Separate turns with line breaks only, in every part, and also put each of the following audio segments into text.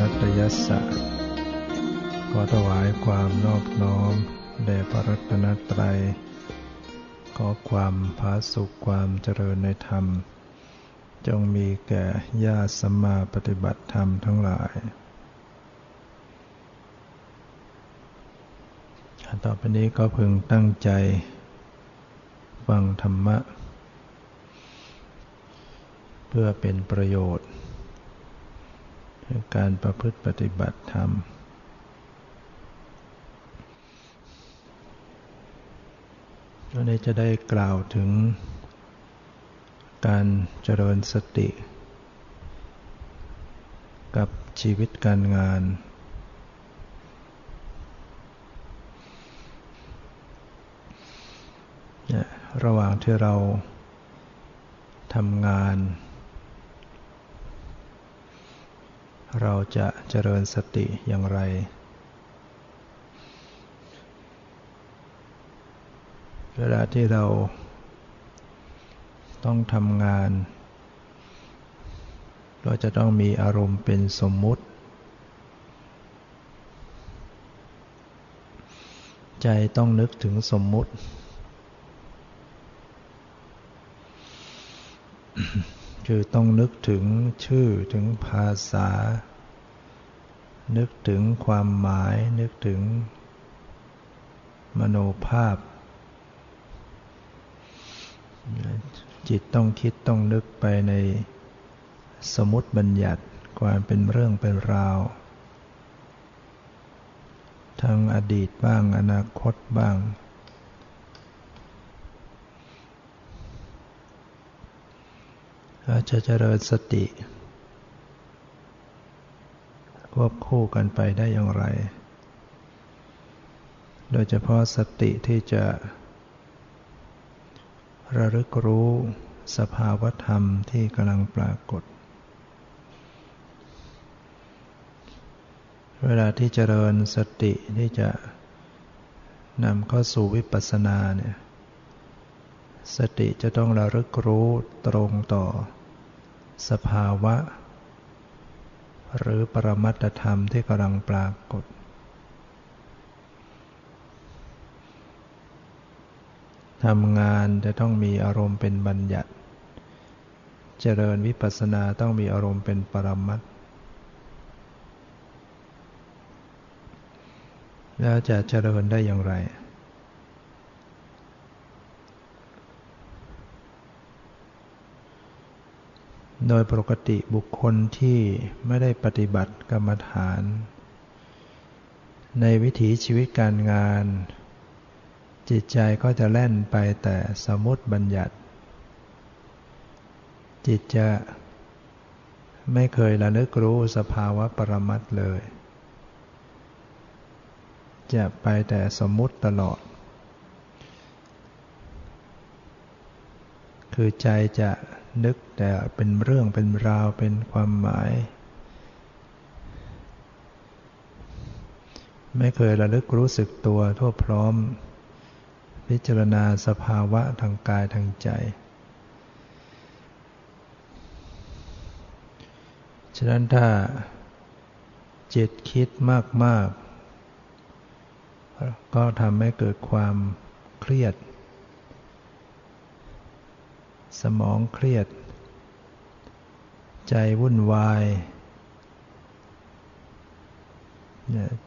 รัตนตยัสสะขอถวายความนอบน้อมแด่พระรัตนตรัย ขอความผาสุขความเจริญในธรรม จงมีแก่ญาติสัมมาปฏิบัติธรรมทั้งหลาย ต่อไปนี้ก็พึงตั้งใจฟังธรรมะ เพื่อเป็นประโยชน์ การประพฤติปฏิบัติธรรม วันนี้จะได้กล่าวถึงการเจริญสติ กับชีวิตการงาน ระหว่างที่เราทำงาน เราจะเจริญสติอย่างไร เวลาที่เราต้องทำงาน เราจะต้องมีอารมณ์เป็นสมมุติ ใจต้องนึกถึงสมมุติ คือต้องนึกถึงชื่อถึงภาษา นึกถึงความหมาย นึกถึง มโนภาพ จิตต้องคิดต้องนึกไปในสมมติบัญญัติความเป็นเรื่องเป็นราว ทั้งอดีตบ้างอนาคตบ้าง จะเจริญสติ ควบคู่กันไปได้อย่างไร โดยเฉพาะสติที่จะ ระลึกรู้สภาวธรรมที่กำลังปรากฏ เวลาที่เจริญสติที่จะนำเข้าสู่วิปัสสนาเนี่ย สติจะต้องระลึกรู้ตรงต่อ สภาวะ หรือปรมัตธรรมที่กำลังปรากฏ ทำงานจะต้องมีอารมณ์เป็นบัญญัติ เจริญวิปัสสนาต้องมีอารมณ์เป็นปรมัตแล้วจะเจริญได้อย่างไร โดยปกติบุคคลที่ไม่ได้ปฏิบัติกรรมฐาน ในวิถีชีวิตการงาน จิตใจก็จะแล่นไปแต่สมมติบัญญัติ จิตจะไม่เคยระลึกรู้สภาวะปรมัตเลย จะไปแต่สมมุติตลอด คือใจจะ นึกแต่เป็นเรื่องเป็นราวเป็นความหมาย ไม่เคยระลึกรู้สึกตัวทั่วพร้อม พิจารณาสภาวะทางกายทางใจ ฉะนั้นถ้าจิตคิดมาก ๆ ก็ทำให้เกิดความเครียด สมองเครียด ใจวุ่นวาย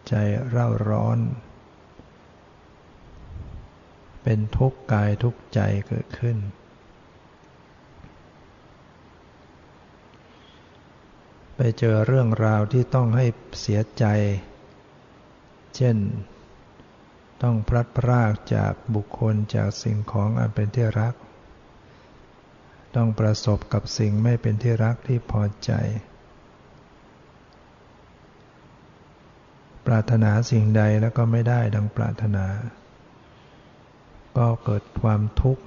ใจเร่าร้อน เป็นทุกข์กายทุกข์ใจเกิดขึ้น ไปเจอเรื่องราวที่ต้องให้เสียใจ เช่น ต้องพลัดพรากจากบุคคลจากสิ่งของอันเป็นที่รัก ต้องประสบกับสิ่งไม่เป็นที่รักที่พอใจ ปรารถนาสิ่งใดแล้วก็ไม่ได้ดังปรารถนา ก็เกิดความทุกข์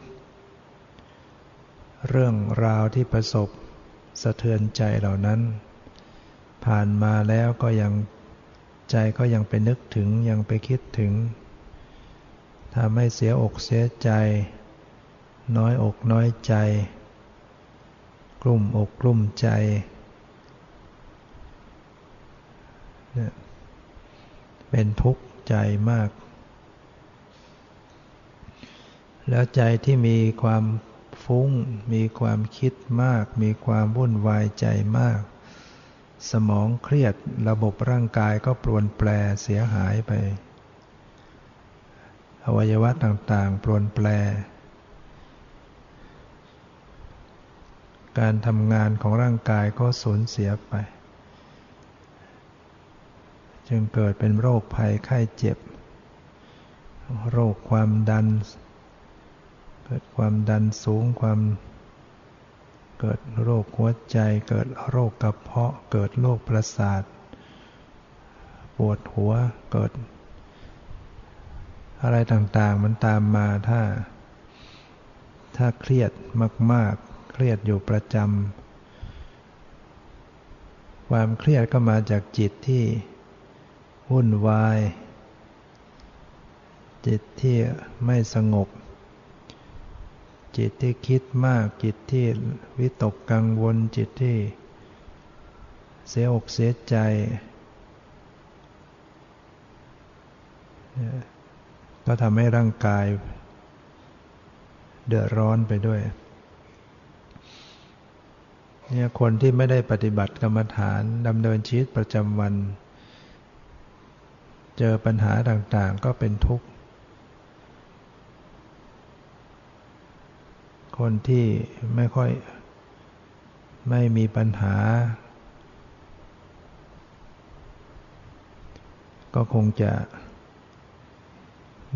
เรื่องราวที่ประสบสะเทือนใจเหล่านั้น ผ่านมาแล้วก็ยังใจก็ยังไปนึกถึงยังไปคิดถึงทำให้เสียอกเสียใจ น้อยอกน้อยใจ กลุ่มอกกลุ่มใจเป็นทุกข์ใจมาก แล้วใจที่มีความฟุ้ง มีความคิดมาก มีความวุ่นวายใจมาก สมองเครียดระบบร่างกายก็ปรวนแปรเสียหายไป อวัยวะต่างๆ ปรวนแปร การทำงานของร่างกายก็สูญเสียไป จึงเกิดเป็นโรคภัยไข้เจ็บ โรคความดัน เกิดความดันสูงความ เกิดโรคหัวใจ เกิดโรคกระเพาะ เกิดโรคประสาท ปวดหัวเกิด อะไรต่างๆมันตามมาถ้า ถ้าเครียดมาก ๆ เครียดอยู่ประจำความเครียดก็มาจากจิตที่วุ่นวาย จิตที่ไม่สงบ จิตที่คิดมาก จิตที่วิตกกังวล จิตที่เสียอกเสียใจ ก็ทำให้ร่างกายเดือดร้อนไปด้วย เนี่ยคนที่ไม่ได้ปฏิบัติกรรมฐานดำเนินชีวิตประจำวัน เจอปัญหาต่างๆ ก็เป็นทุกข์ คนที่ไม่ค่อยไม่มีปัญหา ก็คงจะ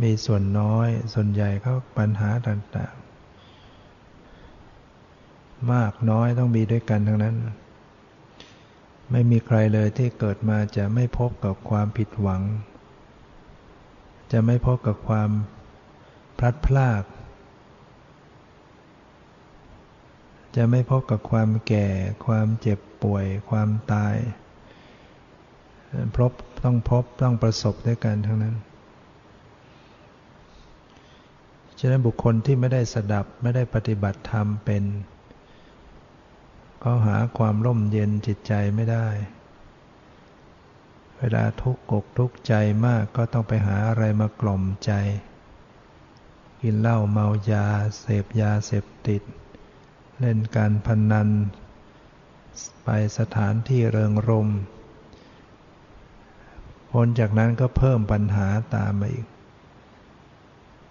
มีส่วนน้อยส่วนใหญ่เขาปัญหาต่างๆ มากน้อยต้องมีด้วยกันทั้งนั้น ไม่มีใครเลยที่เกิดมาจะไม่พบกับความผิดหวัง จะไม่พบกับความพลัดพราก จะไม่พบกับความแก่ ความเจ็บป่วย ความตาย พบต้องพบต้องประสบด้วยกันทั้งนั้นฉะนั้นบุคคลที่ไม่ได้สดับไม่ได้ปฏิบัติธรรมเป็น ก็หาความร่มเย็นจิตใจไม่ได้ เวลาทุกข์อกทุกข์ใจมากก็ต้องไปหาอะไรมากล่อมใจ กินเหล้าเมายา เสพยาเสพติด เล่นการพนนัน ไปสถานที่เริงรมพ้นจากนั้นก็เพิ่มปัญหาตามมาอีก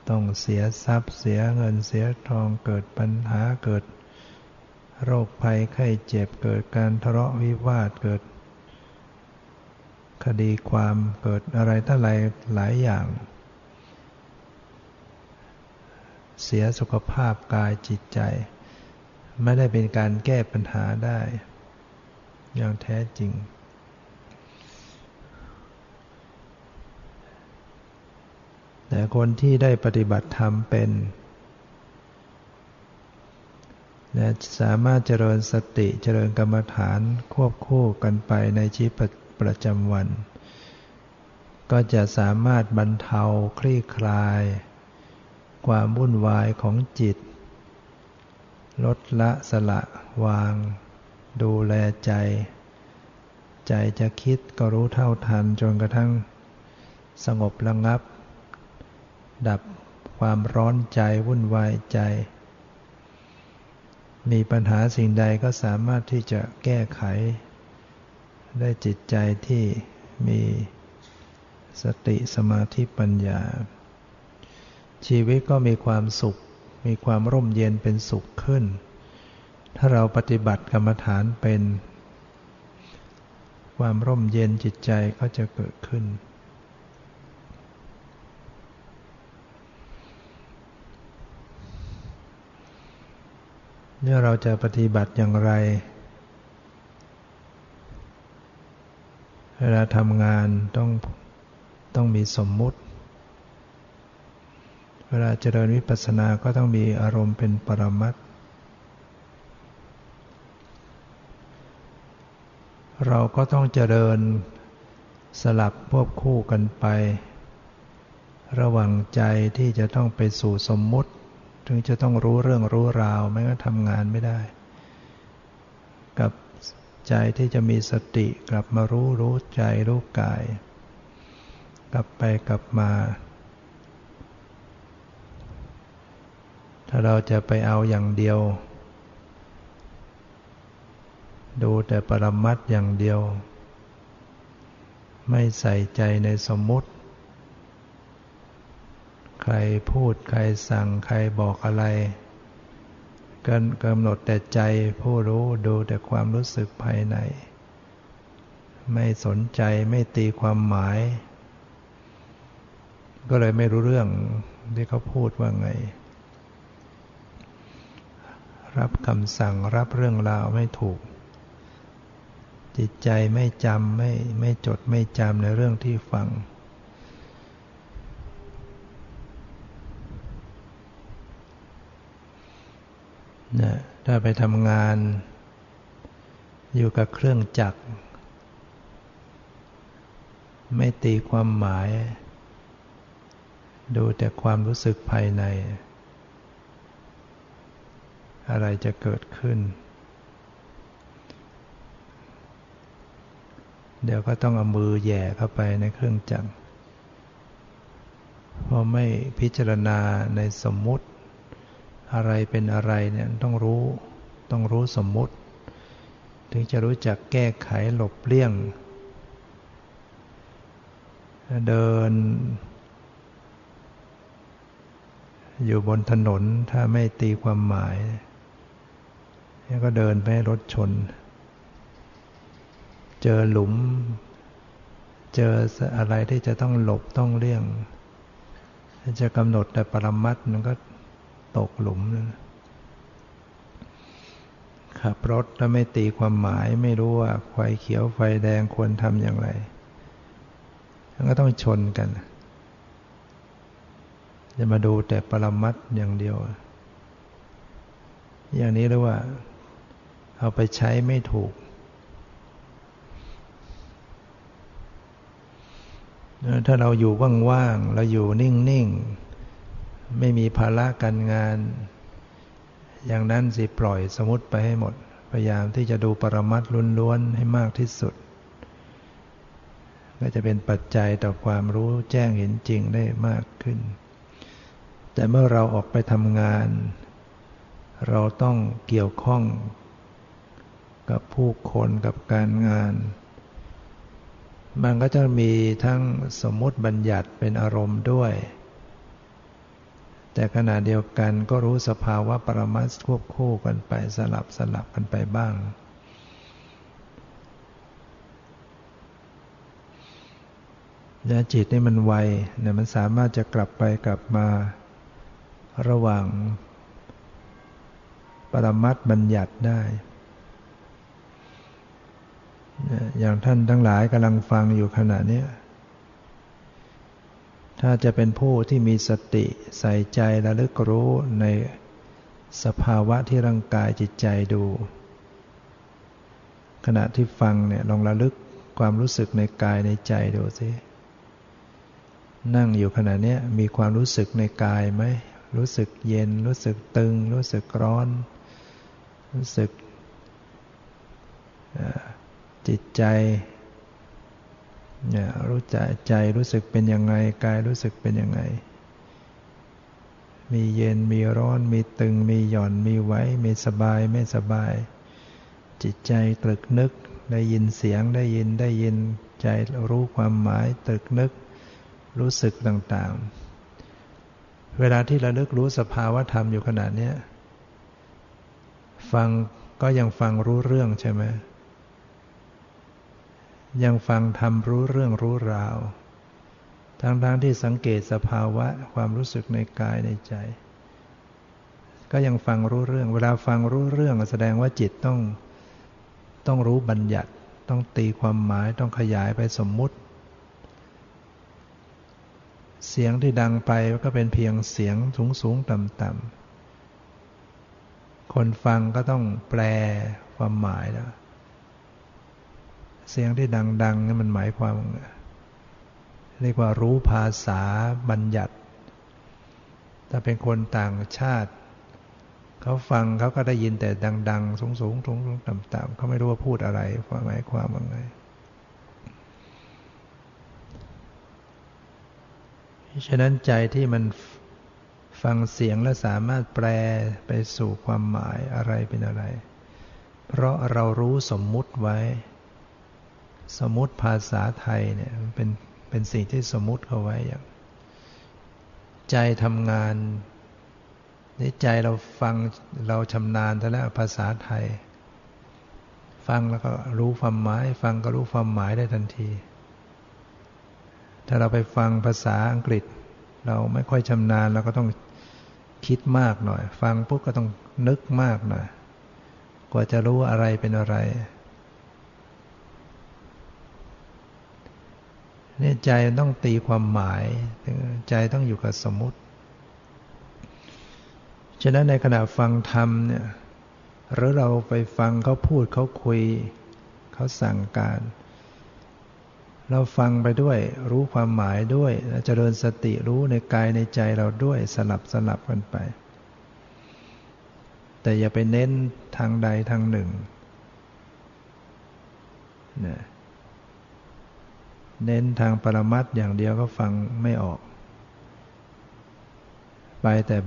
ต้องเสียทรัพย์เสียเงินเสียทองเกิดปัญหาเกิด โรคภัยไข้เจ็บเกิดการทะเลาะวิวาทเกิด คดีความเกิดอะไรทั้งหลายหลายอย่าง เสียสุขภาพกายจิตใจ ไม่ได้เป็นการแก้ปัญหาได้ อย่างแท้จริง แต่คนที่ได้ปฏิบัติธรรมเป็น และสามารถเจริญสติเจริญกรรมฐานควบคู่กันไปในชีวิตประจำวัน ก็จะสามารถบรรเทาคลี่คลาย ความวุ่นวายของจิต ลดละสละวาง ดูแลใจ ใจจะคิดก็รู้เท่าทันจนกระทั่ง สงบระงับ ดับความร้อนใจวุ่นวายใจ มีปัญหาสิ่งใดก็สามารถที่จะแก้ไข ได้จิตใจที่มีสติสมาธิปัญญา ชีวิตก็มีความสุข มีความร่มเย็นเป็นสุขขึ้น ถ้าเราปฏิบัติกรรมฐานเป็น ความร่มเย็นจิตใจก็จะเกิดขึ้น เนี่ยเราจะปฏิบัติอย่างไร เวลาทำงานต้องต้องมีสมมุติ เวลาเจริญวิปัสสนาก็ต้องมีอารมณ์เป็นปรมัตเราก็ต้องเจริญสลับควบคู่กันไป ระหว่างใจที่จะต้องไปสู่สมมุติ ถึงจะต้องรู้เรื่องรู้ราวไม่งั้นทำงานไม่ได้ กับใจที่จะมีสติกลับมารู้รู้ใจรู้กาย กลับไปกลับมา ถ้าเราจะไปเอาอย่างเดียว ดูแต่ปรมัตอย่างเดียว ไม่ใส่ใจในสมมุติ รพูดใครสั่งใครบอกอะไรกำหนดแต่ใจผู้รู้ดูแต่ความรู้สึกภายใน ไม่สนใจไม่ตีความหมาย ก็เลยไม่รู้เรื่องที่เขาพูดว่าไง รับคำสั่งรับเรื่องราวไม่ถูก จิตใจไม่จำไม่ไม่จดไม่จำในเรื่องที่ฟัง นะถ้าไปทำงาน อยู่กับเครื่องจักร ไม่ตีความหมาย ดูแต่ความรู้สึกภายใน อะไรจะเกิดขึ้น เดี๋ยวก็ต้องเอามือแย่เข้าไปในเครื่องจักรเพราะไม่พิจารณาในสมมุติ อะไรเป็นอะไรเนี่ยต้องรู้ต้องรู้สมมุติ ถึงจะรู้จักแก้ไขหลบเลี่ยง เดิน อยู่บนถนนถ้าไม่ตีความหมาย ก็เดินไปรถชน เจอหลุม เจออะไรที่จะต้องหลบต้องเลี่ยง จะกำหนดแต่ปรมัตมันก็ ตกหลุมขับรถถ้าไม่ตีความหมายไม่รู้ว่าไฟเขียวไฟแดงควรทำอย่างไรมันก็ต้องชนกัน จะมาดูแต่ปรมัตอย่างเดียว อย่างนี้เรียกว่า เอาไปใช้ไม่ถูกถ้าเราอยู่ว่างๆ เราอยู่นิ่งๆ ไม่มีภาระการงาน อย่างนั้นสิปล่อยสมุติไปให้หมด พยายามที่จะดูปรมัตล้วนๆให้มากที่สุด ก็จะเป็นปัจจัยต่อความรู้แจ้งเห็นจริงได้มากขึ้น แต่เมื่อเราออกไปทำงาน เราต้องเกี่ยวข้องกับผู้คนกับการงาน มันก็จะมีทั้งสมมติบัญญัติเป็นอารมณ์ด้วย แต่ขณะเดียวกันก็รู้สภาวะปรมัตควบคู่กันไปสลับสลับกันไปบ้าง ยาจิตนี่มันไวเนี่ยมันสามารถจะกลับไปกลับมาระหว่าง ปรมัตบัญญัติได้อย่างท่านทั้งหลายกำลังฟังอยู่ขณะนี้ ถ้าจะเป็นผู้ที่มีสติใส่ใจระลึกรู้ในสภาวะที่ร่างกายจิตใจดู ขณะที่ฟังเนี่ยลองระลึกความรู้สึกในกายในใจดูสินั่งอยู่ขณะนี้มีความรู้สึกในกายไหมรู้สึกเย็น รู้สึกตึง รู้สึกร้อน รู้สึกจิตใจ เนี่ยรู้ใจใจรู้สึกเป็นยังไงกายรู้สึกเป็นยังไง มีเย็นมีร้อน มีตึง มีหย่อนมีไว้ มีสบายไม่สบาย จิตใจตรึกนึกได้ยินเสียงได้ยินได้ยินใจรู้ความหมายตรึกนึก รู้สึกต่างๆ เวลาที่ระลึกรู้สภาวะธรรมอยู่ขนาดนี้ฟังก็ยังฟังรู้เรื่องใช่ไหม ยังฟังทำรู้เรื่องรู้ราว ทั้งๆทที่สังเกตสภาวะความรู้สึกในกายในใจ ก็ยังฟังรู้เรื่อง เวลาฟังรู้เรื่องแสดงว่าจิตต้องต้องรู้บัญญัติ ต้องตีความหมายต้องขยายไปสมมุติ เสียงที่ดังไปก็เป็นเพียงเสียงสูงสูงต่ำต่ำคนฟังก็ต้องแปลความหมายแล้ว เสียงที่ดังๆนี่มันหมายความเรียกว่ารู้ภาษาบัญญัติ ถ้าเป็นคนต่างชาติ เขาฟังเขาก็ได้ยินแต่ดัง ๆ สูงๆสูงๆต่ำๆเขาไม่รู้ว่าพูดอะไรความหมายความว่าไงฉะนั้นใจที่มันฟังเสียงและสามารถแปลไปสู่ความหมายอะไรเป็นอะไร เพราะเรารู้สมมุติไว้ สมมุติภาษาไทยเนี่ยเป็นเป็นสิ่งที่สมมุติเขาไว้อย่างใจทำงานนี่ใจเราฟังเราชำนาญแล้วภาษาไทย ฟังแล้วก็รู้ความหมาย ฟังก็รู้ความหมายได้ทันที ถ้าเราไปฟังภาษาอังกฤษ เราไม่ค่อยชำนาญเราก็ต้องคิดมากหน่อย ฟังปุ๊บก็ต้องนึกมากหน่อยกว่าจะรู้อะไรเป็นอะไร เนี่ยใจต้องตีความหมาย ใจต้องอยู่กับสมมติ ฉะนั้นในขณะฟังธรรมเนี่ยหรือเราไปฟังเขาพูดเขาคุย เขาสั่งการ เราฟังไปด้วยรู้ความหมายด้วยเจริญสติรู้ในกายในใจเราด้วยสลับสลับกันไป แต่อย่าไปเน้นทางใดทางหนึ่งนะ เน้นทางปรมัตอย่างเดียวก็ฟังไม่ออก ไปแต่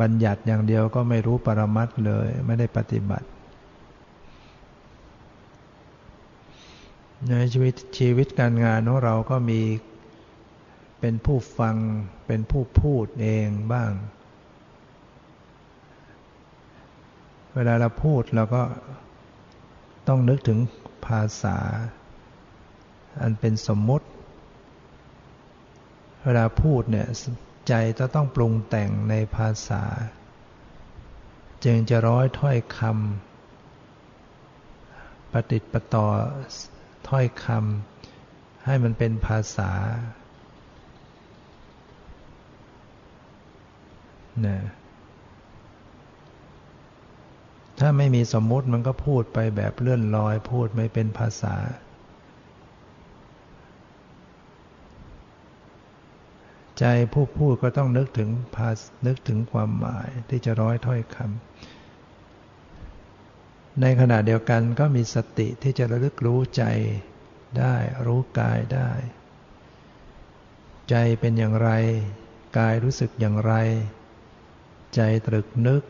บัญญัติอย่างเดียวก็ไม่รู้ปรมัตเลย ไม่ได้ปฏิบัติ ในชีวิตชีวิตการงานของเราก็มีเป็นผู้ฟังเป็นผู้พูดเองบ้าง เวลาเราพูดเราก็ต้องนึกถึงภาษา อันเป็นสมมุติ เวลาพูดเนี่ยใจจะต้องปรุงแต่งในภาษา จึงจะร้อยถ้อยคำปฏิติประต่อถ้อยคำให้มันเป็นภาษาเนี่ยถ้าไม่มีสมมุติมันก็พูดไปแบบเลื่อนลอย พูดไม่เป็นภาษา ใจผู้พูดก็ต้องนึกถึงภานึกถึงความหมายที่จะร้อยถ้อยคำในขณะเดียวกันก็มีสติที่จะระลึกรู้ใจได้ รู้กายได้ ใจเป็นอย่างไร กายรู้สึกอย่างไร ใจตรึกนึก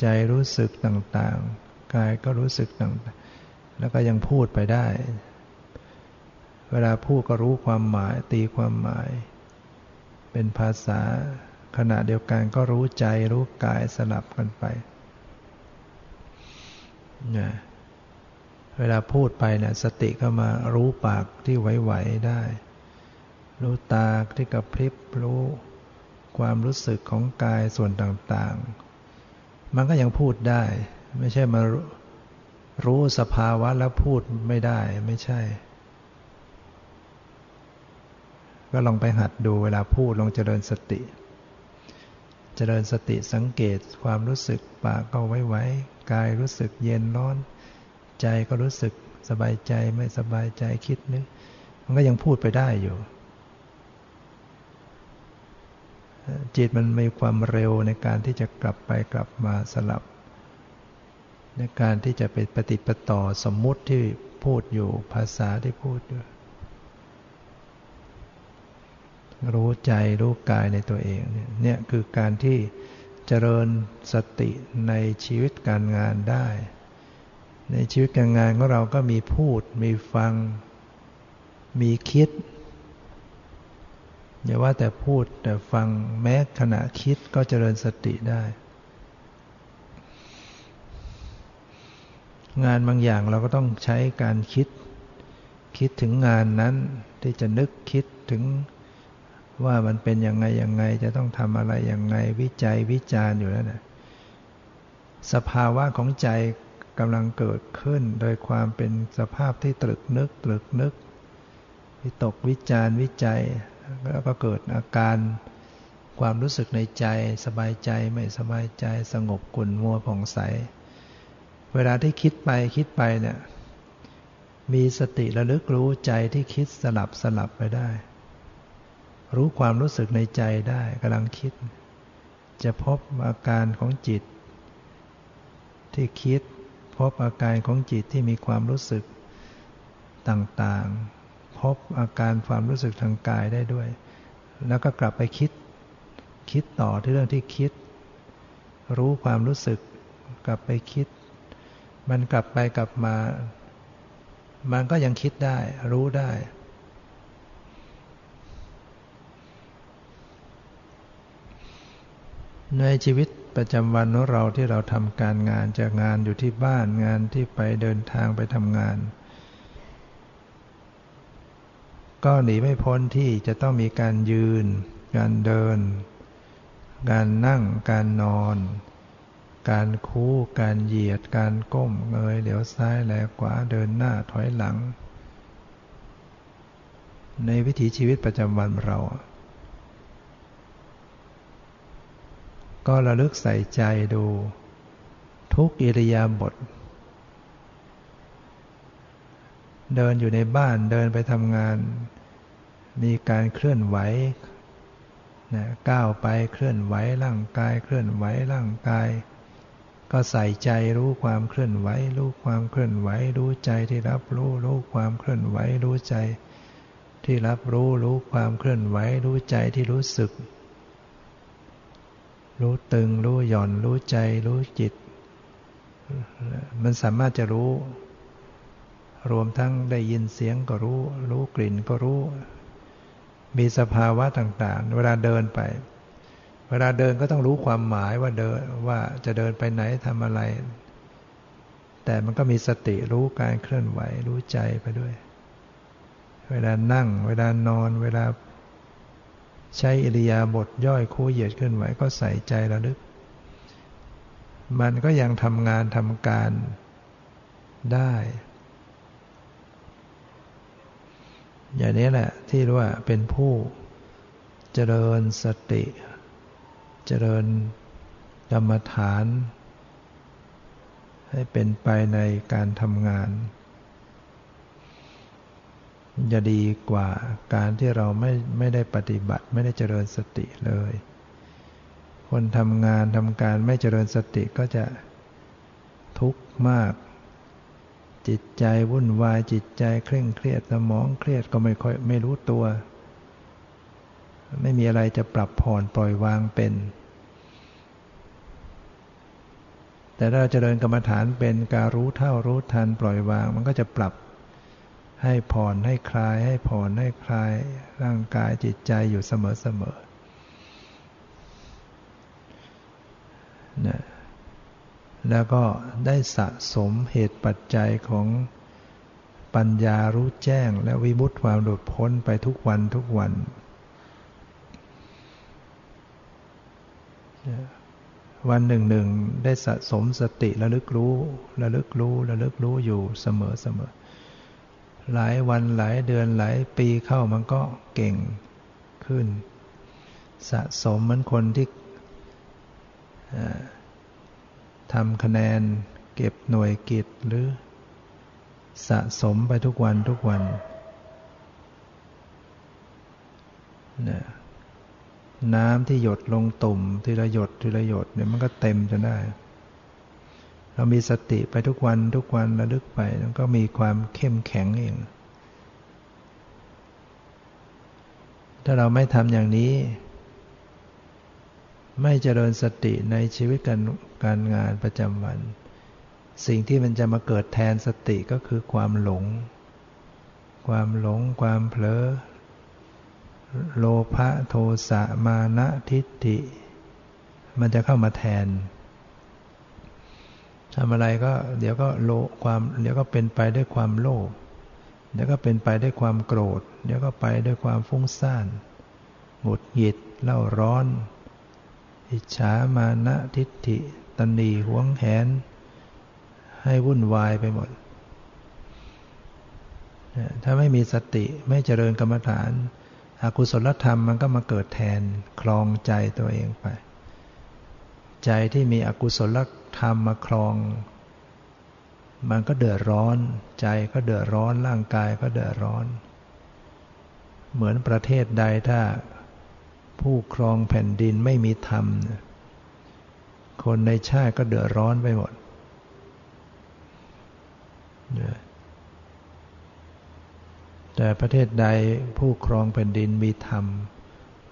ใจรู้สึกต่างๆ กายก็รู้สึกต่างๆ แล้วก็ยังพูดไปได้ เวลาพูดก็รู้ความหมายตีความหมาย เป็นภาษา ขณะเดียวกันก็รู้ใจรู้กายสลับกันไปนะเวลาพูดไปเนะี่ยสติก็มารู้ปากที่ไหวๆได้ รู้ตาที่กระพริบรู้ความรู้สึกของกายส่วนต่างๆ มันก็ยังพูดได้ ไม่ใช่มารู้สภาวะแล้วพูดไม่ได้ไม่ใช่ ก็ลองไปหัดดูเวลาพูดลองเจริญสติ เจริญสติสังเกตความรู้สึกปากก็ไว้ไว้กายรู้สึกเย็นร้อน ใจก็รู้สึกสบายใจไม่สบายใจคิดนึกมันก็ยังพูดไปได้อยู่ จิตมันมีความเร็วในการที่จะกลับไปกลับมาสลับ ในการที่จะไปปฏิปต่อสมมุติที่พูดอยู่ภาษาที่พูดอยู่ รู้ใจรู้กายในตัวเองเนี่ยคือการที่เจริญสติในชีวิตการงานได้ ในชีวิตการงานของเราก็มีพูด มีฟัง มีคิดอย่าว่าแต่พูดแต่ฟังแม้ขณะคิดก็เจริญสติได้ งานบางอย่างเราก็ต้องใช้การคิด คิดถึงงานนั้นที่จะนึกคิดถึง ว่ามันเป็นยังไงยังไงจะต้องทำอะไรยังไงวิจัยวิจารณ์อยู่แล้วนะสภาวะของใจกำลังเกิดขึ้น โดยความเป็นสภาพที่ตรึกนึกตรึกนึกวิตกวิจารวิจัย แล้วก็เกิดอาการความรู้สึกในใจสบายใจไม่สบายใจสงบกุ่นมัวผ่องใส เวลาที่คิดไปคิดไปเนี่ยมีสติระลึกรู้ใจที่คิดสลับสลับไปได้ รู้ความรู้สึกในใจได้กำลังคิด จะพบอาการของจิต ที่คิดพบอาการของจิตที่มีความรู้สึกต่างๆ พบอาการความรู้สึกทางกายได้ด้วย แล้วก็กลับไปคิด คิดต่อที่เรื่องที่คิด รู้ความรู้สึก กลับไปคิด มันกลับไปกลับมา มันก็ยังคิดได้ รู้ได้ ในชีวิตประจำวันของเราที่เราทำการงานจากงานอยู่ที่บ้านงานที่ไปเดินทางไปทำงาน ก็หนีไม่พ้นที่จะต้องมีการยืน การเดิน การนั่ง การนอน การคู่ การเหยียด การก้มเงยเหลียวซ้ายแลขวาเดินหน้าถอยหลัง ในวิถีชีวิตประจำวันเรา ก็ระลึกใส่ใจดู ทุกอิริยาบถเดินอยู่ในบ้านเดินไปทำงาน มีการเคลื่อนไหวนะก้าวไปเคลื่อนไหวร่างกายเคลื่อนไหวร่างกาย ก็ใส่ใจรู้ความเคลื่อนไหว รู้ความเคลื่อนไหว รู้ใจที่รับรู้รู้ความเคลื่อนไหวรู้ใจ ที่รับรู้รู้ความเคลื่อนไหว รู้ใจที่รู้สึก รู้ตึง รู้หย่อน รู้ใจ รู้จิต มันสามารถจะรู้ รวมทั้งได้ยินเสียงก็รู้ รู้กลิ่นก็รู้ มีสภาวะต่างๆ เวลาเดินไป เวลาเดินก็ต้องรู้ความหมายว่าเดินว่าจะเดินไปไหนทำอะไร แต่มันก็มีสติรู้การเคลื่อนไหว รู้ใจไปด้วย เวลานั่ง เวลานอน เวลา ใช้อิริยาบถย่อยคู่เหยียดเคลื่อนไหวก็ใส่ใจระลึก มันก็ยังทำงานทำการได้ อย่างนี้แหละที่เรียกว่าเป็นผู้เจริญสติ เจริญกรรมฐาน ให้เป็นไปในการทำงาน จะดีกว่าการที่เราไม่ไม่ได้ปฏิบัติ ไม่ได้เจริญสติเลย คนทำงานทำการไม่เจริญสติก็จะทุกข์มาก จิตใจวุ่นวายจิตใจเคร่งเครียดสมองเครียดก็ไม่ค่อยไม่รู้ตัว ไม่มีอะไรจะปรับผ่อนปล่อยวางเป็น แต่ถ้าเจริญกรรมฐานเป็นการรู้เท่ารู้ทันปล่อยวาง มันก็จะปรับ ให้ผ่อนให้คลาย ให้ผ่อนให้คลาย ร่างกายจิตใจอยู่เสมอเสมอนะแล้วก็ได้สะสมเหตุปัจจัยของปัญญารู้แจ้ง และวิมุตติความหลุดพ้นไปทุกวันทุกวัน วันหนึ่งหนึ่งได้สะสมสติระลึกรู้ระลึกรู้ระลึกรู้อยู่เสมอเสมอ หลายวันหลายเดือนหลายปีเข้ามันก็เก่งขึ้น สะสมเหมือนคนที่ทำคะแนนเก็บหน่วยกิจหรือสะสมไปทุกวันทุกวันนะน้ำที่หยดลงตุ่มทีละหยดทีละหยดเนี่ยมันก็เต็มจนได้ เรามีสติไปทุกวันทุกวันระลึกไปมันก็มีความเข้มแข็งเอง ถ้าเราไม่ทำอย่างนี้ ไม่เจริญสติในชีวิตการการงานประจำวัน สิ่งที่มันจะมาเกิดแทนสติก็คือความหลง ความหลง ความเผลอ โลภะโทสะมานะทิฏฐิ มันจะเข้ามาแทน ทำอะไรก็เดี๋ยวก็โลความเดี๋ยวก็เป็นไปด้วยความโลภเดี๋ยวก็เป็นไปด้วยความโกรธ เดี๋ยวก็ไปด้วยความฟุ้งซ่านหงุดหงิดเล่าร้อน อิจฉามานะทิฏฐิตันีหวงแหน ให้วุ่นวายไปหมด ถ้าไม่มีสติไม่เจริญกรรมฐานอากุศลธรรมมันก็มาเกิดแทนคลองใจตัวเองไป ใจที่มีอกุศล ธรรมมาคลอง มันก็เดือดร้อน ใจก็เดือดร้อนร่างกายก็เดือดร้อน เหมือนประเทศใดถ้าผู้ครองแผ่นดินไม่มีธรรม คนในชาติก็เดือดร้อนไปหมด แต่ประเทศใดผู้ครองแผ่นดินมีธรรม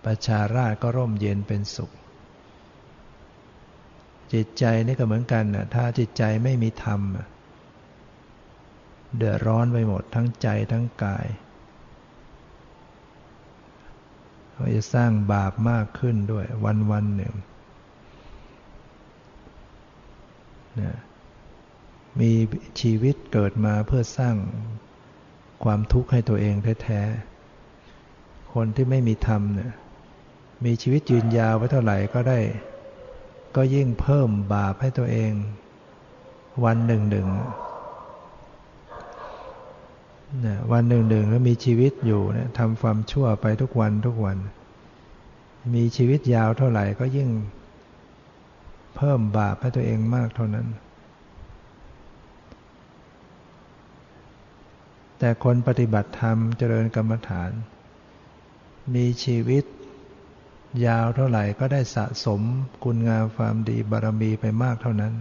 ประชาราชก็ร่มเย็นเป็นสุข จิตใจนี่ก็เหมือนกันนะถ้าจิตใจไม่มีธรรม เดือดร้อนไปหมดทั้งใจทั้งกายก็จะสร้างบาปมากขึ้นด้วยวันวันหนึ่งนะมีชีวิตเกิดมาเพื่อสร้างความทุกข์ให้ตัวเองแท้ๆคนที่ไม่มีธรรมเนี่ยมีชีวิตยืนยาวไว้เท่าไหร่ก็ได้ ก็ยิ่งเพิ่มบาปให้ตัวเอง วันหนึ่งหนึ่งนะวันหนึ่งหนึ่งแล้วมีชีวิตอยู่เนี่ยทำความชั่วไปทุกวันทุกวัน มีชีวิตยาวเท่าไหร่ก็ยิ่ง เพิ่มบาปให้ตัวเองมากเท่านั้น แต่คนปฏิบัติธรรมเจริญกรรมฐาน มีชีวิต ยาวเท่าไหร่ก็ได้สะสมคุณงามความดีบารมีไปมากเท่านั้น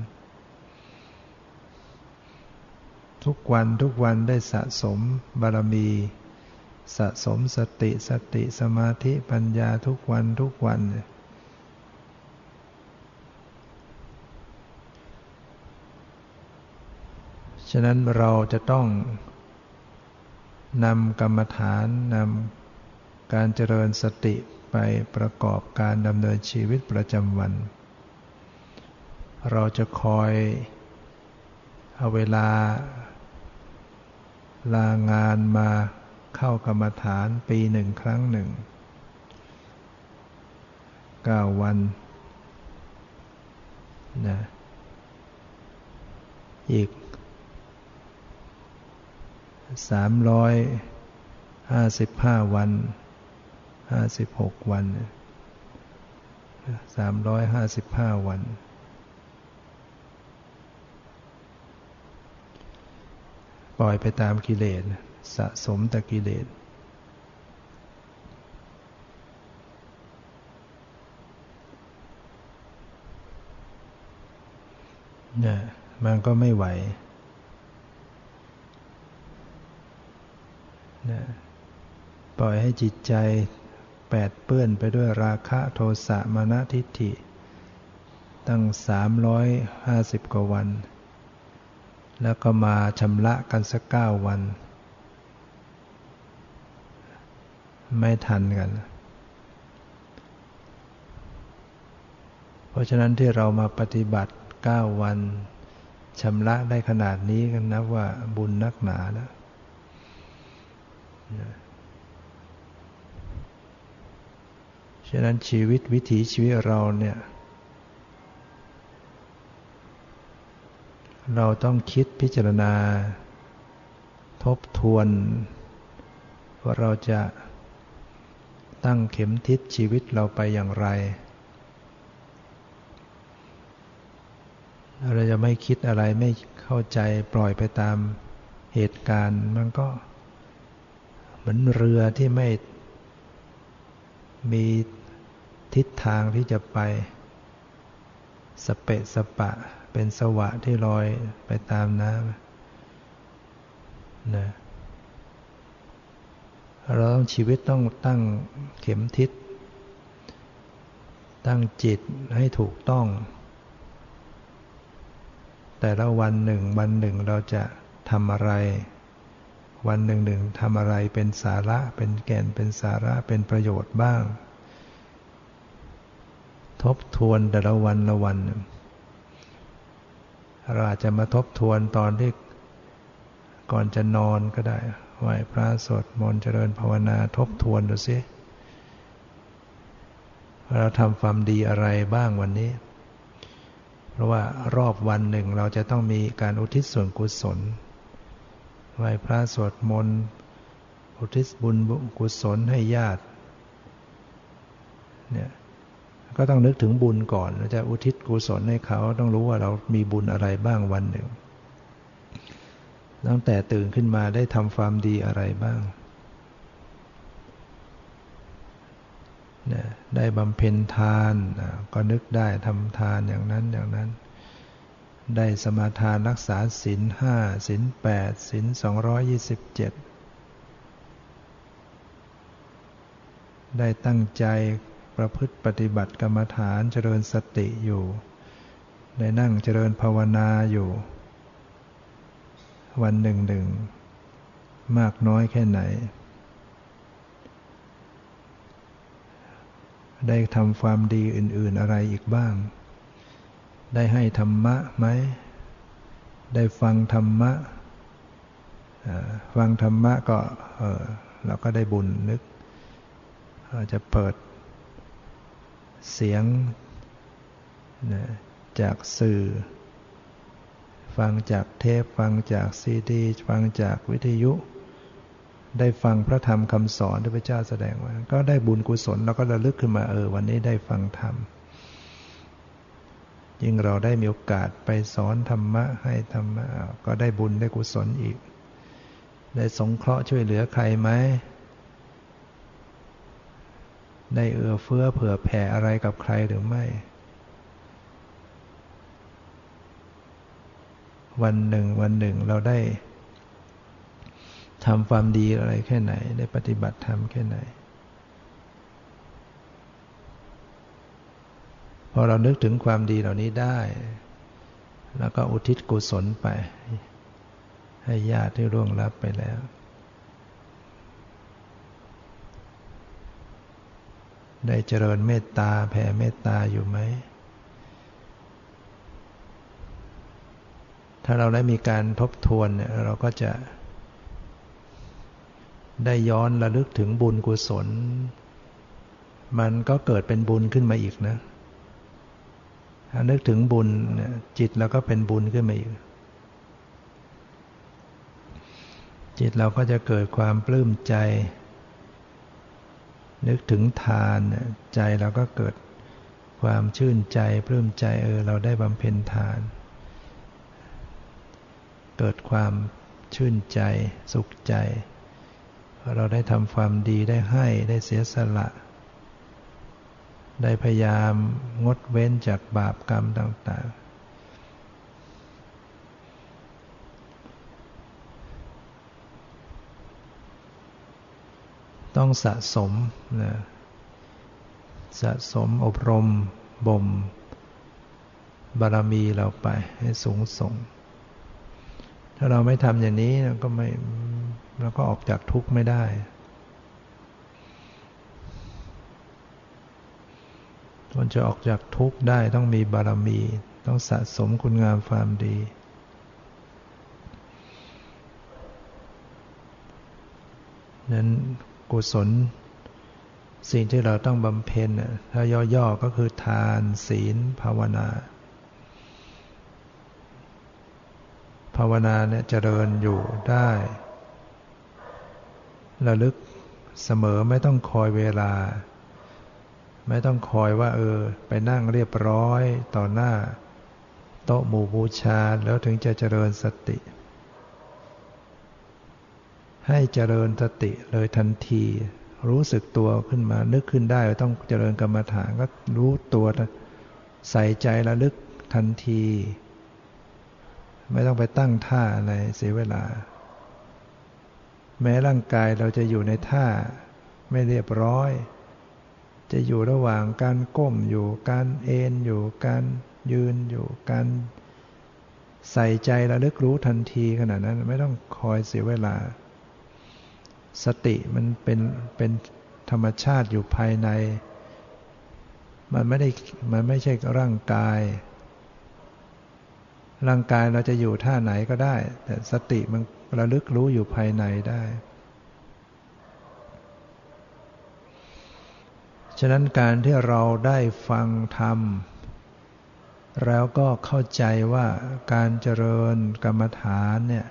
ทุกวันทุกวันได้สะสมบารมี สะสมสติสติสมาธิปัญญาทุกวันทุกวัน ฉะนั้นเราจะต้องนำกรรมฐานนำการเจริญสติ ไปประกอบการดำเนินชีวิตประจำวัน เราจะคอยเอาเวลา ลางานมาเข้ากรรมฐานปีหนึ่งครั้งหนึ่งเก้าวันนะอีกสามร้อยห้าสิบห้าวัน ห้าสิบหกวันสามร้อยห้าสิบห้าวัน ปล่อยไปตามกิเลสสะสมแต่กิเลสเนี่ยมันก็ไม่ไหวนะปล่อยให้จิตใจ แปดเปื้อนไปด้วยราคะโทสะมานะทิฏฐิ ตั้งสามร้อยห้าสิบกว่าวัน แล้วก็มาชำระกันสักเก้าวัน ไม่ทันกัน เพราะฉะนั้นที่เรามาปฏิบัติเก้าวันชำระได้ขนาดนี้กันนับว่าบุญนักหนาแล้ว ฉะนั้นชีวิตวิถีชีวิตเราเนี่ย เราต้องคิดพิจารณา ทบทวน ว่าเราจะตั้งเข็มทิศชีวิตเราไปอย่างไร เราจะไม่คิดอะไรไม่เข้าใจปล่อยไปตามเหตุการณ์มันก็ เหมือนเรือที่ไม่มี ทิศทางที่จะไป สเปะสปะ เป็นสวะที่ลอยไปตามน้ำนะเราต้องชีวิตต้องตั้งเข็มทิศ ตั้งจิตให้ถูกต้อง แต่ละวันหนึ่งวันหนึ่งเราจะทำอะไร วันหนึ่งหนึ่งทำอะไรเป็นสาระเป็นแก่นเป็นสาระเป็นประโยชน์บ้าง ทบทวนแต่ละวันละวันเราอาจจะมาทบทวนตอนที่ก่อนจะนอนก็ได้ไหวพระสวดมนต์เจริญภาวนาทบทวนดูสิเราทำความดีอะไรบ้างวันนี้ เพราะว่ารอบวันหนึ่งเราจะต้องมีการอุทิศส่วนกุศลไหว้พระสวดมนต์อุทิศบุญกุศลให้ญาติเนี่ย ก็ต้องนึกถึงบุญก่อนจะอุทิศกุศลให้เขาต้องรู้ว่าเรามีบุญอะไรบ้างวันหนึ่ง ตั้งแต่ตื่นขึ้นมาได้ทำความดีอะไรบ้างเนี่ยได้บำเพ็ญทานก็นึกได้ทำทานอย่างนั้นอย่างนั้น ได้สมาทานรักษาศีลห้าศีลแปดศีลสองร้อยยี่สิบเจ็ดได้ตั้งใจ ประพฤติปฏิบัติกรรมฐานเจริญสติอยู่ ได้นั่งเจริญภาวนาอยู่ วันหนึ่งหนึ่งมากน้อยแค่ไหน ได้ทำความดีอื่น ๆอะไรอีกบ้าง ได้ให้ธรรมะไหม ได้ฟังธรรมะฟังธรรมะก็เออเราก็ได้บุญนึกจะเปิด เสียงนะจากสื่อ ฟังจากเทป ฟังจากซีดี ฟังจากวิทยุ ได้ฟังพระธรรมคำสอนที่พระเจ้าแสดงไว้ก็ได้บุญกุศลเราก็ระลึกขึ้นมาเออวันนี้ได้ฟังธรรมยิ่งเราได้มีโอกาสไปสอนธรรมะให้ธรรมะก็ได้บุญได้กุศลอีก ได้สงเคราะห์ช่วยเหลือใครไหม ได้เอื้อเฟื้อเผื่อแผ่อะไรกับใครหรือไม่ วันหนึ่งวันหนึ่งเราได้ทำความดีอะไรแค่ไหน ได้ปฏิบัติธรรมแค่ไหน พอเรานึกถึงความดีเหล่านี้ได้ แล้วก็อุทิศกุศลไป ให้ญาติที่ร่วงลับไปแล้ว ได้เจริญเมตตาแผ่เมตตาอยู่ไหม ถ้าเราได้มีการทบทวนเนี่ยเราก็จะได้ย้อนระลึกถึงบุญกุศล มันก็เกิดเป็นบุญขึ้นมาอีกนะถ้านึกถึงบุญจิตเราก็เป็นบุญขึ้นมาอีก จิตเราก็จะเกิดความปลื้มใจ นึกถึงทานใจเราก็เกิดความชื่นใจปลื้มใจเออเราได้บำเพ็ญทาน เกิดความชื่นใจสุขใจ เราได้ทำความดีได้ให้ได้เสียสละ ได้พยายามงดเว้นจากบาปกรรมต่าง ต้องสะสมนะสะสมอบรมบ่มบารมีเราไปให้สูงส่ง ถ้าเราไม่ทำอย่างนี้เราก็ไม่เราก็ออกจากทุกข์ไม่ได้ คนจะออกจากทุกข์ได้ต้องมีบารมี ต้องสะสมคุณงามความดี นั้น กุศล สิ่งที่เราต้องบำเพ็ญถ้าย่อๆก็คือทานศีลภาวนา ภาวนาเนี่ยเจริญอยู่ได้ระลึกเสมอไม่ต้องคอยเวลา ไม่ต้องคอยว่า เออ ไปนั่งเรียบร้อยต่อหน้า โต๊ะหมู่บูชาแล้วถึงจะเจริญสติ ให้เจริญสติเลยทันที รู้สึกตัวขึ้นมานึกขึ้นได้ต้องเจริญกรรมฐานก็รู้ตัวใส่ใจระลึกทันที ไม่ต้องไปตั้งท่าอะไรเสียเวลา แม้ร่างกายเราจะอยู่ในท่าไม่เรียบร้อย จะอยู่ระหว่างการก้มอยู่การเอนอยู่การยืนอยู่การใส่ใจระลึกรู้ทันทีขนาดนั้นไม่ต้องคอยเสียเวลา สติมันเป็นเป็นธรรมชาติอยู่ภายใน มันไม่ได้มันไม่ใช่ร่างกาย ร่างกายเราจะอยู่ท่าไหนก็ได้ แต่สติมันระลึกรู้อยู่ภายในได้ฉะนั้นการที่เราได้ฟังธรรม แล้วก็เข้าใจว่าการเจริญกรรมฐานเนี่ย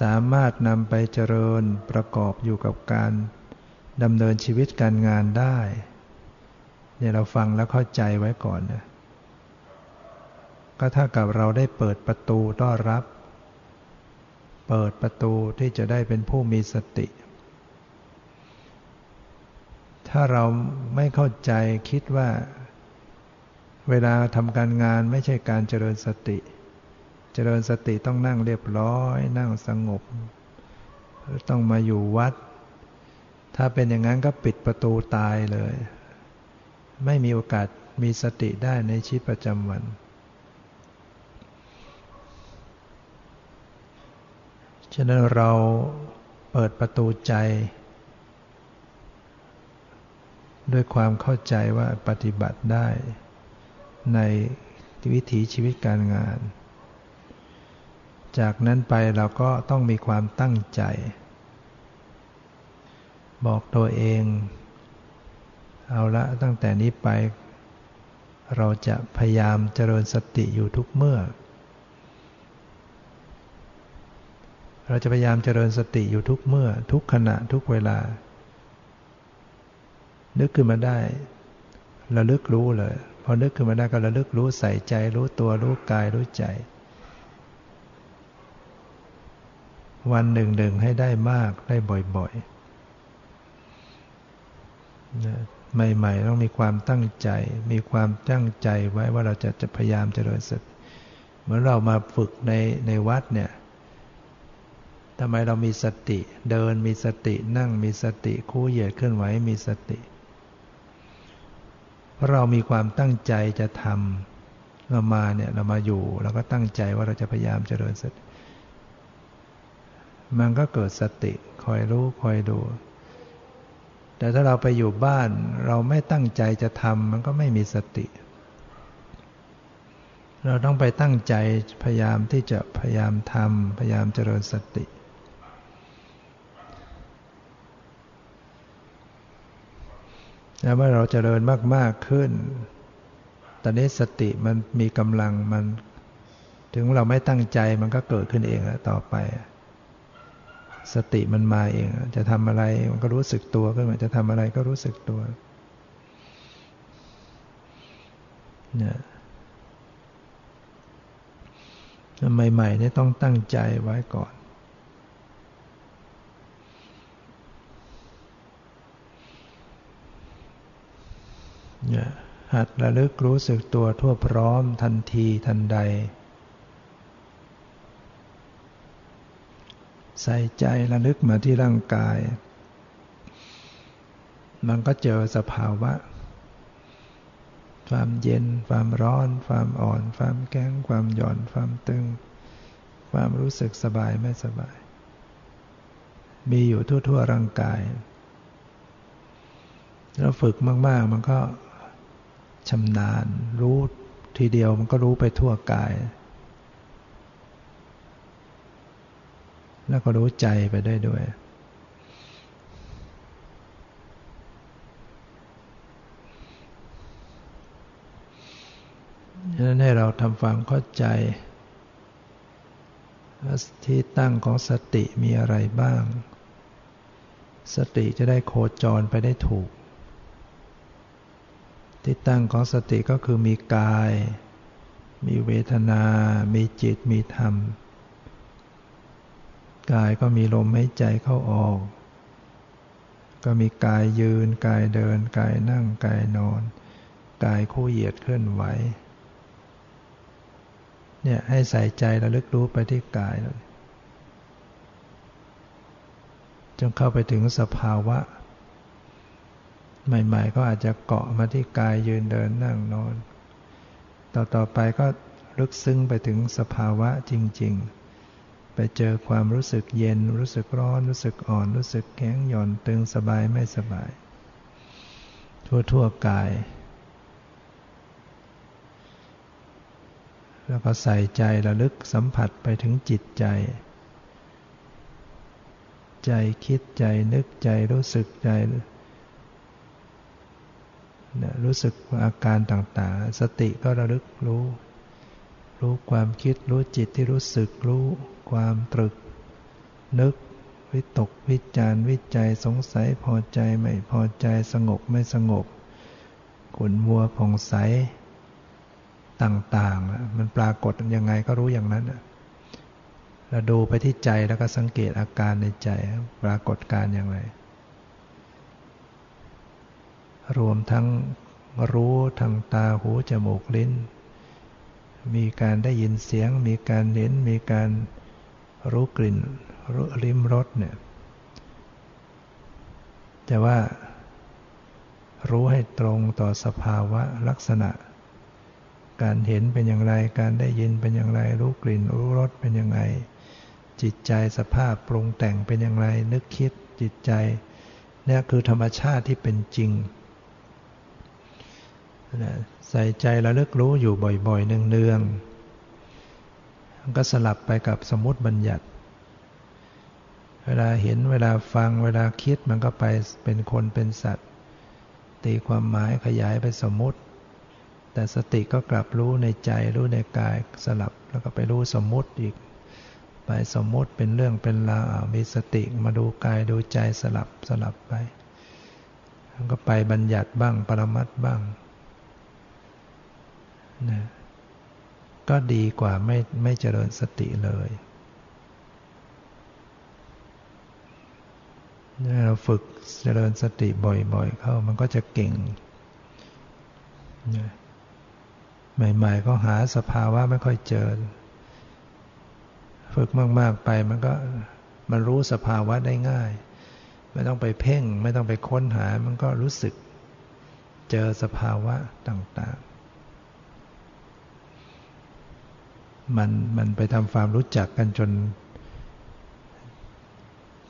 สามารถนำไปเจริญประกอบอยู่กับการดำเนินชีวิตการงานได้เนี่ยเราฟังแล้วเข้าใจไว้ก่อนนะก็ถ้ากับเราได้เปิดประตูต้อนรับ เปิดประตูที่จะได้เป็นผู้มีสติ ถ้าเราไม่เข้าใจคิดว่า เวลาทำการงานไม่ใช่การเจริญสติ เจริญสติต้องนั่งเรียบร้อย นั่งสงบ ต้องมาอยู่วัด ถ้าเป็นอย่างนั้นก็ปิดประตูตายเลย ไม่มีโอกาสมีสติได้ในชีวิตประจำวัน ฉะนั้นเราเปิดประตูใจ ด้วยความเข้าใจว่าปฏิบัติได้ในวิถีชีวิตการงาน จากนั้นไปเราก็ต้องมีความตั้งใจ บอกตัวเอง เอาละตั้งแต่นี้ไป เราจะพยายามเจริญสติอยู่ทุกเมื่อ เราจะพยายามเจริญสติอยู่ทุกเมื่อ ทุกขณะทุกเวลา นึกขึ้นมาได้ระลึกรู้เลย พอนึกขึ้นมาได้ก็ระลึกรู้ใส่ใจรู้ตัวรู้กายรู้ใจ วันหนึ่งหนึ่งให้ได้มากได้บ่อยๆใหม่ๆต้องมีความตั้งใจ มีความตั้งใจไว้ว่าเราจะจะพยายามเจริญสติเหมือนเรามาฝึกในในวัดเนี่ยทำไมเรามีสติเดินมีสตินั่งมีสติคู่เหยียดเคลื่อนไหวมีสติเพราะเรามีความตั้งใจจะทำเรามาเนี่ยเรามาอยู่เราก็ตั้งใจว่าเราจะพยายามเจริญสติ มันก็เกิดสติคอยรู้คอยดู แต่ถ้าเราไปอยู่บ้าน เราไม่ตั้งใจจะทำมันก็ไม่มีสติ เราต้องไปตั้งใจพยายามที่จะพยายามทำพยายามเจริญสติแล้วเมื่อเราเจริญมาก ๆ ขึ้น ตอนนี้สติมันมีกำลังมัน ถึงเราไม่ตั้งใจมันก็เกิดขึ้นเองแล้วต่อไป สติมันมาเอง จะทำอะไรมันก็รู้สึกตัวขึ้นมาจะทำอะไรก็รู้สึกตัวเนี่ยใหม่ๆนี่ต้องตั้งใจไว้ก่อนหัดระลึกรู้สึกตัวทั่วพร้อมทันทีทันใด ใส่ใจระลึกมาที่ร่างกาย มันก็เจอสภาวะ ความเย็น ความร้อน ความอ่อน ความแข็งความหย่อน ความตึง ความรู้สึกสบายไม่สบาย มีอยู่ทั่วๆร่างกายเราฝึกมาก ๆ มันก็ชำนาญ รู้ทีเดียวมันก็รู้ไปทั่วกาย แล้วก็รู้ใจไปได้ด้วย ฉะนั้นให้เราทำความเข้าใจ ที่ตั้งของสติมีอะไรบ้าง สติจะได้โคจรไปได้ถูก ที่ตั้งของสติก็คือมีกาย มีเวทนา มีจิต มีธรรม กายก็มีลมหายใจเข้าออก ก็มีกายยืน กายเดิน กายนั่ง กายนอน กายคู่เหยียดเคลื่อนไหว เนี่ยให้ใส่ใจระลึกรู้ไปที่กายจนเข้าไปถึงสภาวะ ใหม่ ๆ ก็อาจจะเกาะมาที่กายยืนเดินนั่งนอน ต่อต่อไปก็ลึกซึ้งไปถึงสภาวะจริง ๆ ไปเจอความรู้สึกเย็น รู้สึกร้อน รู้สึกอ่อน รู้สึกแข็งหย่อนตึงสบายไม่สบาย ทั่วๆกาย แล้วก็ใส่ใจระลึกสัมผัสไปถึงจิตใจ ใจคิดใจนึกใจรู้สึกใจรู้สึกอาการต่างๆ สติก็ระลึกรู้ รู้ความคิดรู้จิตที่รู้สึกรู้ ความตรึก นึก วิตกวิจารวิจัยสงสัยพอใจไม่พอใจสงบไม่สงบขุนมัวผ่องใสต่างๆ มันปรากฏยังไงก็รู้อย่างนั้นเราดูไปที่ใจแล้วก็สังเกตอาการในใจปรากฏการอย่างไร รวมทั้งรู้ทางตาหูจมูกลิ้น มีการได้ยินเสียง มีการเห็นมีการ รู้กลิ่น รู้ลิ้มรสเนี่ย แต่ว่ารู้ให้ตรงต่อสภาวะลักษณะ การเห็นเป็นอย่างไร การได้ยินเป็นอย่างไร รู้กลิ่น รู้รสเป็นอย่างไร จิตใจสภาพปรุงแต่งเป็นอย่างไร นึกคิดจิตใจเนี่ยคือธรรมชาติที่เป็นจริงใส่ใจระลึกรู้อยู่บ่อยๆเนืองๆ ก็สลับไปกับสมมติบัญญัติ เวลาเห็นเวลาฟังเวลาคิดมันก็ไปเป็นคนเป็นสัตว์ ตีความหมายขยายไปสมมติ แต่สติก็กลับรู้ในใจรู้ในกายสลับแล้วก็ไปรู้สมมติอีก ไปสมมติเป็นเรื่องเป็นราวมีสติมาดูกายดูใจสลับสลับไปมันก็ไปบัญญัติบ้างปรมัตบ้างนะ ก็ดีกว่าไม่ไม่เจริญสติเลยเราฝึกเจริญสติบ่อยๆ เข้ามันก็จะเก่ง ใหม่ๆ ก็หาสภาวะไม่ค่อยเจอ ฝึกมากๆไปมันก็มันรู้สภาวะได้ง่าย ไม่ต้องไปเพ่ง ไม่ต้องไปค้นหา มันก็รู้สึกเจอสภาวะต่างๆ มันมันไปทำความรู้จักกันจน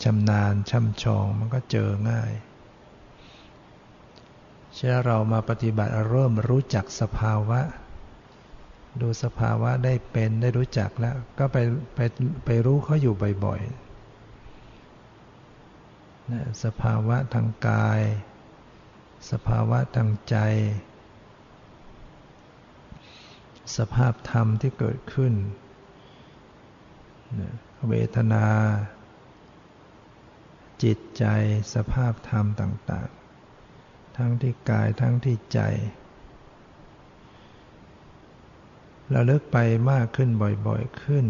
ชำนาญช่ำชองมันก็เจอง่ายเช่เรามาปฏิบัติเริ่มรู้จักสภาวะ ดูสภาวะได้เป็นได้รู้จักแล้ว ก็ไปไปไปรู้เขาอยู่บ่อยๆนะสภาวะทางกาย สภาวะทางใจ สภาพธรรมที่เกิดขึ้น เวทนา จิตใจสภาพธรรมต่าง ๆ ทั้งที่กายทั้งที่ใจเราเลิกไปมากขึ้นบ่อยๆขึ้น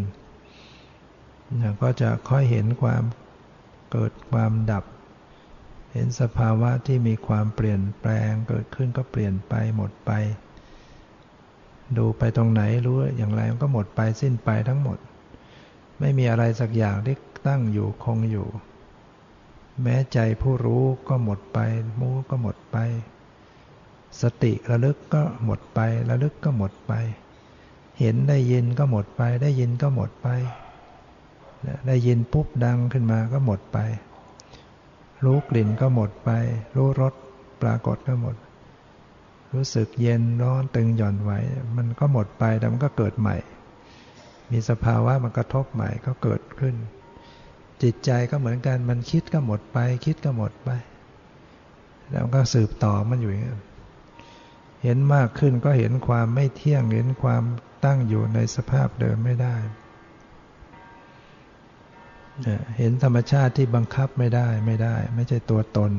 ก็จะค่อยเห็นความเกิดความดับ เห็นสภาวะที่มีความเปลี่ยนแปลงเกิดขึ้นก็เปลี่ยนไปหมดไป ดูไปตรงไหนรู้อย่างไรมันก็หมดไปสิ้นไปทั้งหมด ไม่มีอะไรสักอย่างที่ตั้งอยู่คงอยู่ แม้ใจผู้รู้ก็หมดไปมู้ก็หมดไป สติระลึกก็หมดไประลึกก็หมดไป เห็นได้ยินก็หมดไป ได้ยินก็หมดไป ได้ยินปุ๊บดังขึ้นมาก็หมดไป รู้กลิ่นก็หมดไป รู้รสปรากฏก็หมด รู้สึกเย็นร้อนตึงหย่อนไหว มันก็หมดไปแต่มันก็เกิดใหม่ มีสภาวะมันกระทบใหม่ก็เกิดขึ้น จิตใจก็เหมือนกันมันคิดก็หมดไป คิดก็หมดไป แล้วก็สืบต่อมันอยู่อย่างนี้เห็นมากขึ้นก็เห็นความไม่เที่ยงเห็นความตั้งอยู่ในสภาพเดิมไม่ได้ เห็นธรรมชาติที่บังคับไม่ได้ไม่ได้ ไม่ใช่ตัวตน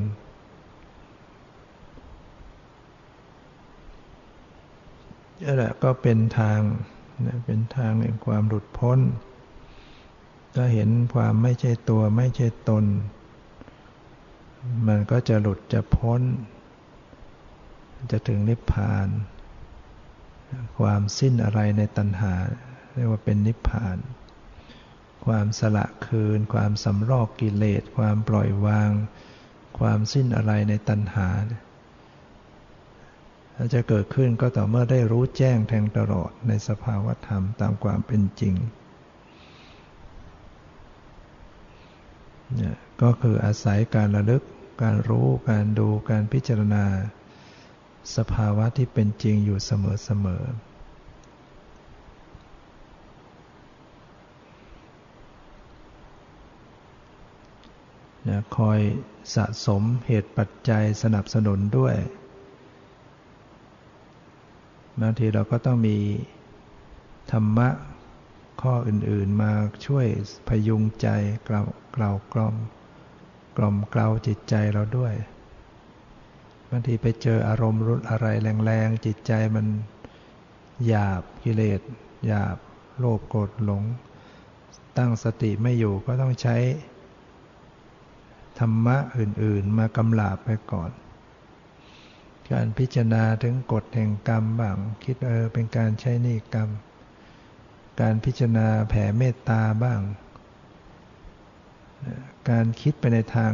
นี่แหละก็เป็นทางเป็นทางแห่งความหลุดพ้นก็เห็นความไม่ใช่ตัวไม่ใช่ตน มันก็จะหลุดจะพ้น จะถึงนิพพาน ความสิ้นอะไรในตัณหา เรียกว่าเป็นนิพพาน ความสละคืน ความสำรอกกิเลส ความปล่อยวาง ความสิ้นอะไรในตัณหาเจะเกิดขึ้นก็ต่อเมื่อได้รู้แจ้งแทงตลอดในสภาวธรรมตามความเป็นจริงเนี่ยก็คืออาศัยการระลึก การรู้ การดู การพิจารณา สภาวะที่เป็นจริงอยู่เสมอๆคอยสะสมเหตุปัจจัยสนับสนุนด้วย บางทีเราก็ต้องมีธรรมะข้ออื่นๆมาช่วยพยุงใจกล่าวกล่าวกล่อมกล่อมกล่าวจิตใจเราด้วยบางทีไปเจออารมณ์รุนอะไรแรงๆจิตใจมันหยาบกิเลสหยาบโลภโกรธหลง ตั้งสติไม่อยู่ก็ต้องใช้ ธรรมะอื่นๆมากำลาบไปก่อน การพิจารณาถึงกฎแห่งกรรมบ้างคิดเออเป็นการใช้นี่กรรม การพิจารณาแผ่เมตตาบ้าง การคิดไปในทาง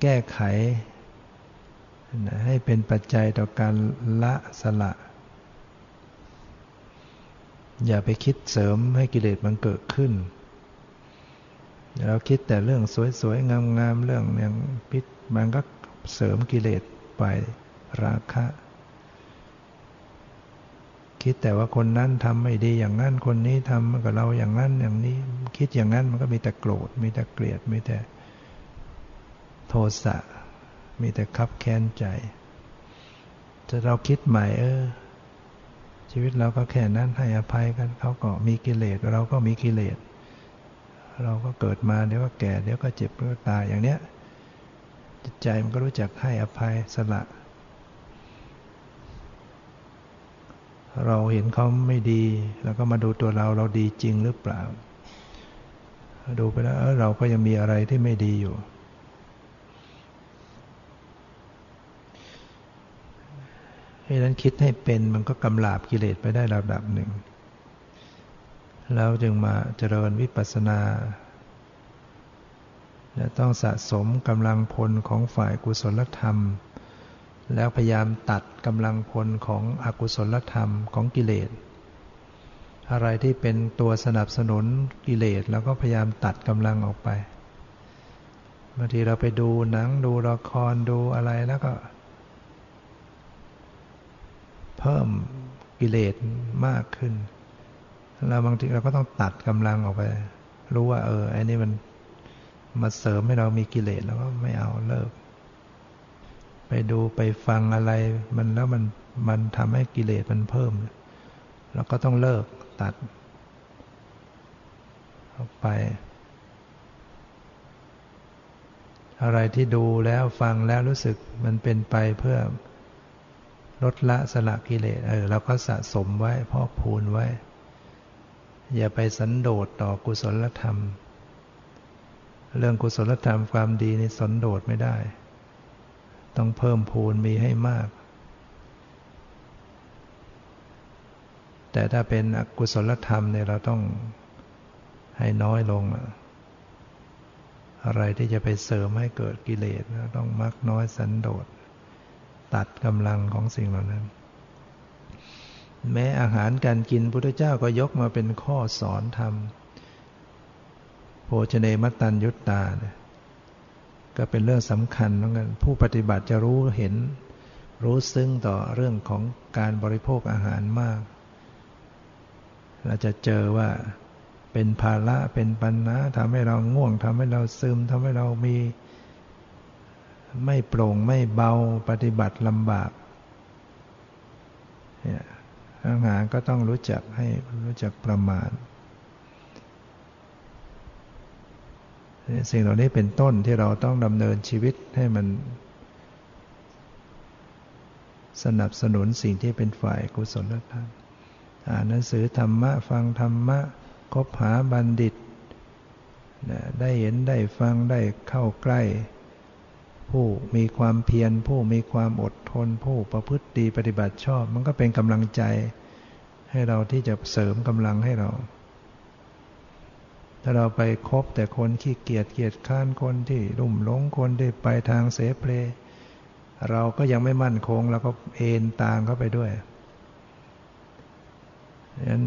แก้ไข ให้เป็นปัจจัยต่อการละสละ อย่าไปคิดเสริมให้กิเลสมันเกิดขึ้น เราคิดแต่เรื่องสวยๆงามๆเรื่องอย่างพิษมันก็เสริมกิเลส ไปราคะ คิดแต่ว่าคนนั้นทำไม่ดีอย่างนั้นคนนี้ทำกับเราอย่างนั้นอย่างนี้ คิดอย่างนั้นมันก็มีแต่โกรธ มีแต่เกลียด มีแต่โทสะ มีแต่คับแค้นใจจะเราคิดใหม่เออ ชีวิตเราก็แค่นั้นให้อภัยกันเขาก็มีกิเลสเราก็มีกิเลสเราก็เกิดมาเดี๋ยวก็แก่เดี๋ยวก็เจ็บเดี๋ยวก็ตายอย่างเนี้ย จิตใจมันก็รู้จักให้อภัยสละ เราเห็นเขาไม่ดี แล้วก็มาดูตัวเราเราดีจริงหรือเปล่า ดูไปแล้วเราก็ยังมีอะไรที่ไม่ดีอยู่ ให้นั้นคิดให้เป็นมันก็กำลาบกิเลสไปได้ระดับหนึ่ง แล้วจึงมาเจริญวิปัสสนา และต้องสะสมกำลังพลของฝ่ายกุศลธรรม แล้วพยายามตัดกำลังพลของอกุศลธรรมของกิเลส อะไรที่เป็นตัวสนับสนุนกิเลสแล้วก็พยายามตัดกำลังออกไปบางทีเราไปดูหนังดูละครดูอะไรแล้วก็ เพิ่มกิเลสมากขึ้นแล้วบางทีเราก็ต้องตัดกำลังออกไป รู้ว่า เออไอ้นี่มัน มาเสริมให้เรามีกิเลสแล้วก็ไม่เอาเลิก ไปดูไปฟังอะไร มันแล้วมันมันทำให้กิเลสมันเพิ่มเราก็ต้องเลิกตัดออกไป อะไรที่ดูแล้วฟังแล้วรู้สึกมันเป็นไปเพื่อลดละสละกิเลสเออเราก็สะสมไว้พอกพูนไว้ อย่าไปสันโดษต่อกุศลธรรม เรื่องกุศลธรรมความดีนี่สันโดษไม่ได้ ต้องเพิ่มพูนมีให้มาก แต่ถ้าเป็นอกุศลธรรมเนี่ยเราต้องให้น้อยลง อะไรที่จะไปเสริมให้เกิดกิเลสต้องมักน้อยสันโดษ ตัดกำลังของสิ่งเหล่านั้น แม้อาหารการกินพุทธเจ้าก็ยกมาเป็นข้อสอนธรรม ชเนมตันยุตตาเนี่ยก็เป็นเรื่องสำคัญเหมือนกันผู้ปฏิบัติจะรู้เห็น รู้ซึ้งต่อเรื่องของการบริโภคอาหารมาก เราจะเจอว่าเป็นภาระเป็นปัญหาทำให้เราง่วงทำให้เราซึมทำให้เรามี ไม่โปร่งไม่เบาปฏิบัติลำบากอาหารก็ต้องรู้จักให้รู้จักประมาณ สิ่งเหล่านี้เป็นต้นที่เราต้องดำเนินชีวิตให้มัน สนับสนุนสิ่งที่เป็นฝ่ายกุศลธรรมอ่านหนังสือธรรมะ ฟังธรรมะคบหาบัณฑิต ได้เห็นได้ฟังได้เข้าใกล้ ผู้มีความเพียร ผู้มีความอดทน ผู้ประพฤติดีปฏิบัติชอบ มันก็เป็นกำลังใจให้เราที่จะเสริมกำลังให้เรา ถ้าเราไปคบแต่คนขี้เกียจเกียจข้านคนที่รุ่มหลงคนที่ไปทางเสเพลเราก็ยังไม่มั่นคงเราก็เอนตามเข้าไปด้วยดังนั้น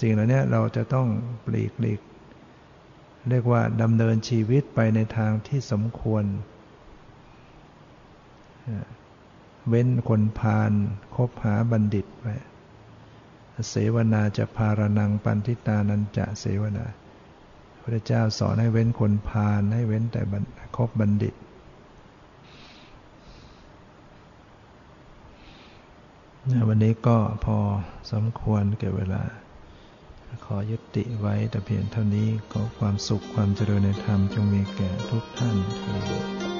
สิ่งเหล่านี้เราจะต้องปลีกหลีก เรียกว่าดำเนินชีวิตไปในทางที่สมควร เว้นคนพาลคบหาบัณฑิตไปเสวนาจะพารนังปันทิตานันจะเสวนา พระเจ้าสอนให้เว้นคนพาลให้เว้นแต่คบบัณฑิต วันนี้ก็พอสมควรเก็บเวลา ขอยุติไว้แต่เพียงเท่านี้ขอความสุขความเจริญในธรรมจงมีแก่ทุกท่านเถิด